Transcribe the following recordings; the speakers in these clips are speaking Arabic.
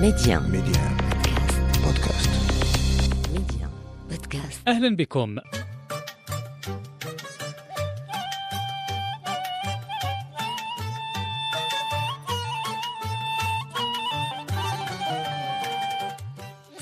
Medi1 Medi1 Podcast. Medi1 Podcast. أهلا بكم.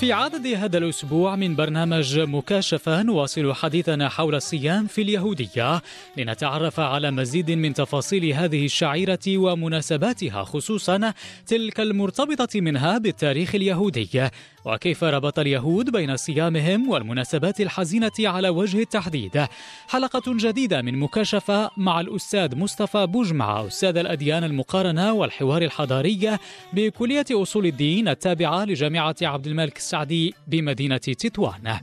في عدد هذا الأسبوع من برنامج مكاشفة نواصل حديثنا حول الصيام في اليهودية. لنتعرف على مزيد من تفاصيل هذه الشعيرة ومناسباتها خصوصا تلك المرتبطة منها بالتاريخ اليهودي. وكيف ربط اليهود بين صيامهم والمناسبات الحزينة على وجه التحديد؟ حلقة جديدة من مكاشفة مع الأستاذ مصطفى بوجمع أستاذ الأديان المقارنة والحوار الحضاري بكلية أصول الدين التابعة لجامعة عبد الملك السعدي بمدينة تطوان.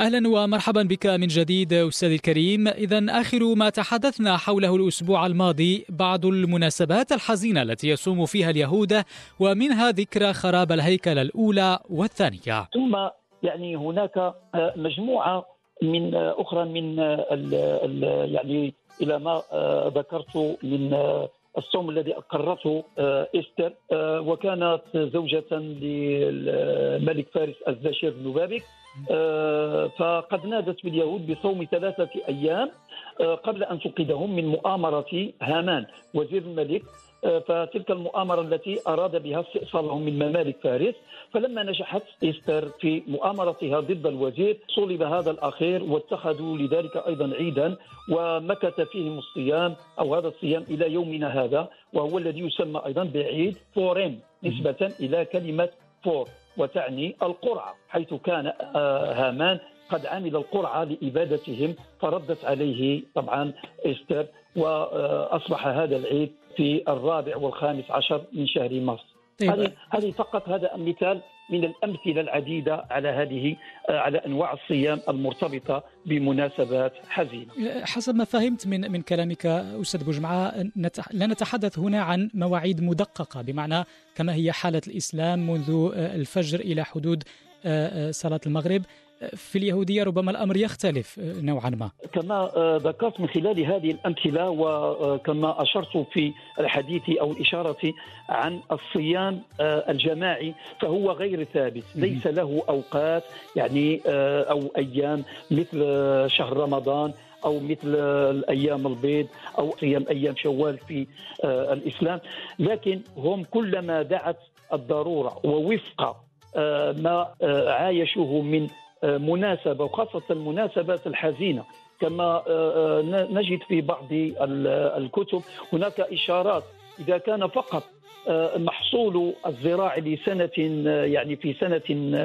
أهلا ومرحبا بك من جديد أستاذي الكريم. اذا آخر ما تحدثنا حوله الأسبوع الماضي بعض المناسبات الحزينة التي يصوم فيها اليهود ومنها ذكرى خراب الهيكل الأولى والثانية. ثم يعني هناك آه، مجموعة من آه، أخرى من آه، ال ال يعني إلى ما آه، ذكرت من آه، الصوم الذي اقرته آه، إستر آه، وكانت زوجة للملك فارس الزاشير بن بابك آه، فقد نادت باليهود بصوم ثلاثة أيام آه، قبل أن تنقذهم من مؤامرة هامان وزير الملك. آه، فتلك المؤامرة التي أراد بها استئصالهم من ممالك فارس. فلما نجحت إستر في مؤامرتها ضد الوزير صلب هذا الأخير واتخذوا لذلك أيضا عيدا ومكث فيهم الصيام أو هذا الصيام إلى يومنا هذا وهو الذي يسمى أيضا بعيد فوريم نسبة إلى كلمة فور. وتعني القرعة حيث كان آه، هامان قد عمل القرعة لإبادتهم فردت عليه طبعا إستر وأصبح هذا العيد في الرابع والخامس عشر من شهر مارس طيب. هذه هذه فقط هذا مثال من الأمثلة العديدة على هذه آه، على أنواع الصيام المرتبطة بمناسبات حزينة. حسب ما فهمت من من كلامك أستاذ بوجمعة لا نتحدث هنا عن مواعيد مدققة بمعنى كما هي حالة الإسلام منذ آه، الفجر إلى حدود صلاة المغرب في اليهودية ربما الأمر يختلف آه، نوعا ما. كما آه، ذكرت من خلال هذه الأمثلة وكما أشرت في الحديث أو الإشارة عن الصيام آه، الجماعي فهو غير ثابت، ليس له أوقات يعني آه، أو أيام مثل آه، شهر رمضان أو مثل آه، الأيام البيض أو صيام أيام شوال في آه، الإسلام، لكن هم كلما دعت الضرورة ووفق آه، ما آه، عايشوه من آه، مناسبة وخاصة المناسبات الحزينة. كما آه، آه، نجد في بعض ال- الكتب هناك إشارات. إذا كان فقط آه، محصول الزراع لسنة يعني في سنة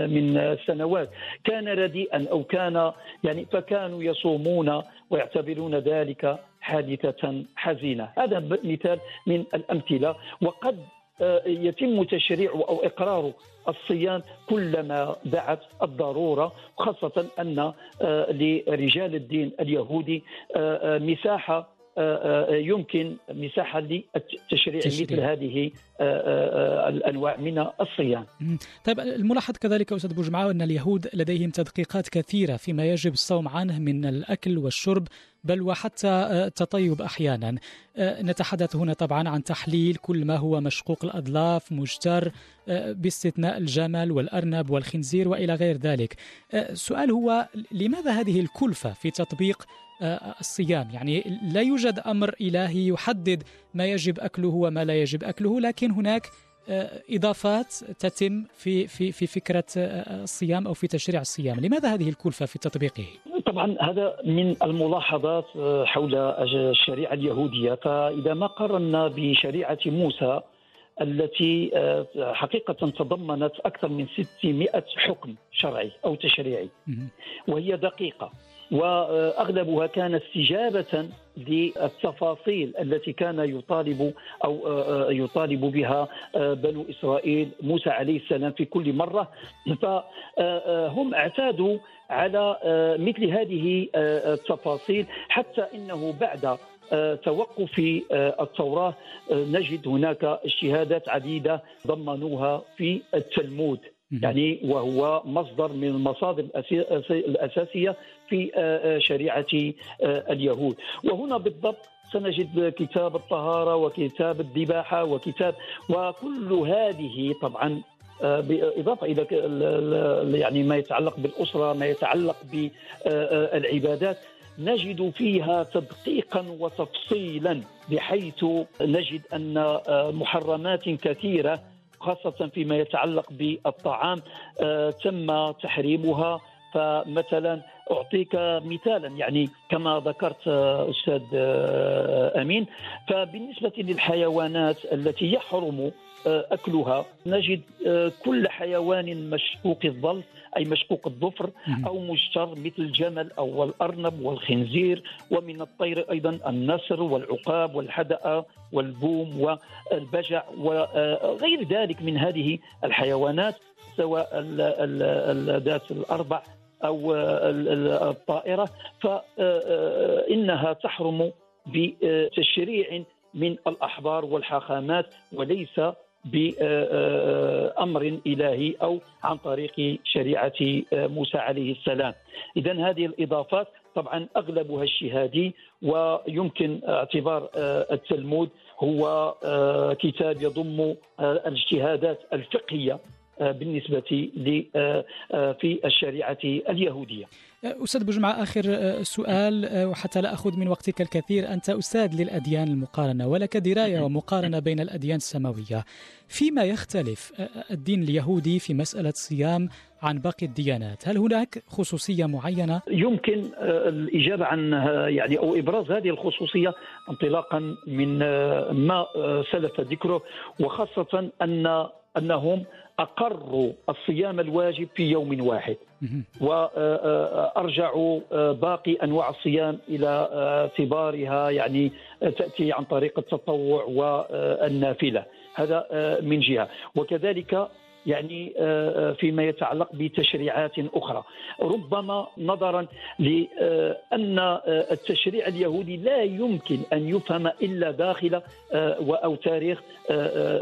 من السنوات كان رديئا أو كان يعني فكانوا يصومون ويعتبرون ذلك حادثة حزينة. هذا مثال من الأمثلة. وقد يتم تشريع أو إقرار الصيام كلما دعت الضرورة خاصة أن آه، لرجال الدين اليهودي آه، آه، آه، يمكن مساحة للتشريع تشريع. مثل هذه آه، الأنواع من الصيام. طيب الملاحظ كذلك أستاذ بوجمعة أن اليهود لديهم تدقيقات كثيرة فيما يجب الصوم عنه من الأكل والشرب بل وحتى التطيب أحيانا نتحدث هنا طبعا عن تحليل كل ما هو مشقوق الاظلاف مجتر باستثناء الجمل والأرنب والخنزير وإلى غير ذلك السؤال هو لماذا هذه الكلفة في تطبيق الصيام يعني لا يوجد أمر إلهي يحدد ما يجب أكله وما لا يجب أكله لكن هناك آه، إضافات تتم في في في فكرة آه، الصيام أو في تشريع الصيام، لماذا هذه الكلفة في تطبيقه؟ طبعا هذا من الملاحظات آه، حول الشريعة اليهودية فإذا ما قارنا بشريعة موسى التي آه، حقيقة تضمنت أكثر من 600 حكم شرعي أو تشريعي. وهي دقيقة وأغلبها كان استجابة للتفاصيل التي كان يطالب أو آه، آه، يطالب بها آه، بنو إسرائيل موسى عليه السلام في كل مرة. فهم اعتادوا على مثل هذه التفاصيل حتى إنه بعد توقف التوراة نجد هناك اجتهادات عديدة ضمنوها في التلمود. يعني وهو مصدر من المصادر الأساسية في شريعة اليهود. وهنا بالضبط سنجد كتاب الطهارة وكتاب الذباحة وكتاب وكل هذه طبعا آه، بالاضافه إلى يعني ما يتعلق بالأسرة ما يتعلق بالعبادات نجد فيها تدقيقا وتفصيلا بحيث نجد أن آه، محرمات كثيرة خاصة فيما يتعلق بالطعام آه، تم تحريمها. فمثلا أعطيك مثالا يعني كما ذكرت أستاذ أمين فبالنسبة للحيوانات التي يحرم أكلها نجد كل حيوان مشقوق الظلف أي مشقوق الظفر أو مجتر مثل الجمل أو الأرنب والخنزير ومن الطير أيضا النسر والعقاب والحدأ والبوم والبجع وغير ذلك من هذه الحيوانات سواء ذات الأربع أو الطائرة فانها تحرم بتشريع من الأحبار والحاخامات وليس بأمر إلهي أو عن طريق شريعة موسى عليه السلام. اذا هذه الإضافات طبعا أغلبها اجتهادي ويمكن اعتبار التلمود هو كتاب يضم الاجتهادات الفقهية بالنسبة في الشريعة اليهودية. أستاذ بوجمعة آخر آه، سؤال آه، وحتى لا أخذ من وقتك الكثير أنت أستاذ للأديان المقارنة ولك دراية ومقارنة بين الأديان السماوية فيما يختلف آه، الدين اليهودي في مسألة الصيام عن باقي الديانات هل هناك خصوصية معينة؟ يمكن الإجابة عن يعني أو إبراز هذه الخصوصية انطلاقا من ما سلف ذكره وخاصة أن أنهم أقروا الصيام الواجب في يوم واحد. وأرجعوا باقي أنواع الصيام إلى اعتبارها يعني تأتي عن طريق التطوع والنافلة. هذا من جهة. وكذلك يعني آه، آه، فيما يتعلق بتشريعات أخرى. ربما نظرا لأن آه، التشريع اليهودي لا يمكن أن يفهم إلا داخل أو تاريخ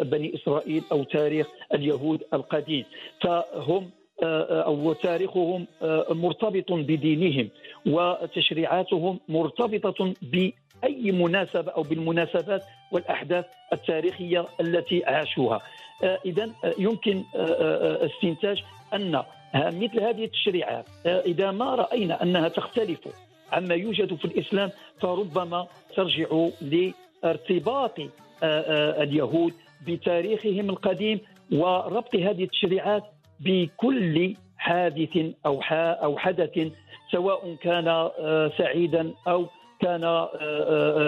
بني إسرائيل أو تاريخ اليهود القديم. فهم أو تاريخهم مرتبط بدينهم وتشريعاتهم مرتبطة بأي مناسبة أو بالمناسبات والأحداث التاريخية التي عاشوها. آه، اذا آه، يمكن آه، استنتاج أن مثل هذه التشريعات إذا ما رأينا أنها تختلف عما يوجد في الإسلام فربما ترجع لارتباط اليهود بتاريخهم القديم وربط هذه التشريعات بكل حادث أو أو حدث سواء كان سعيدا أو كان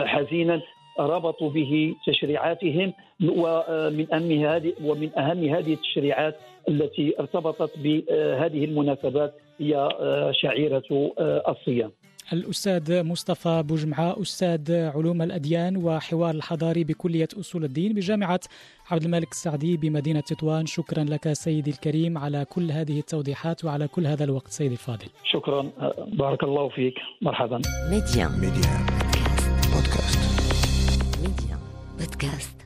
حزينا ربطوا به تشريعاتهم ومن أهم هذه ومن أهم هذه التشريعات التي ارتبطت بهذه المناسبات هي شعيرة الصيام. الأستاذ مصطفى بوجمعة أستاذ علوم الأديان وحوار الحضاري بكلية أصول الدين بجامعة عبد الملك السعدي بمدينة تطوان. شكرا لك سيدي الكريم على كل هذه التوضيحات وعلى كل هذا الوقت سيدي الفاضل. شكرا. بارك الله فيك. مرحبا. ميديا. ميديا. بودكاست. بودكاست.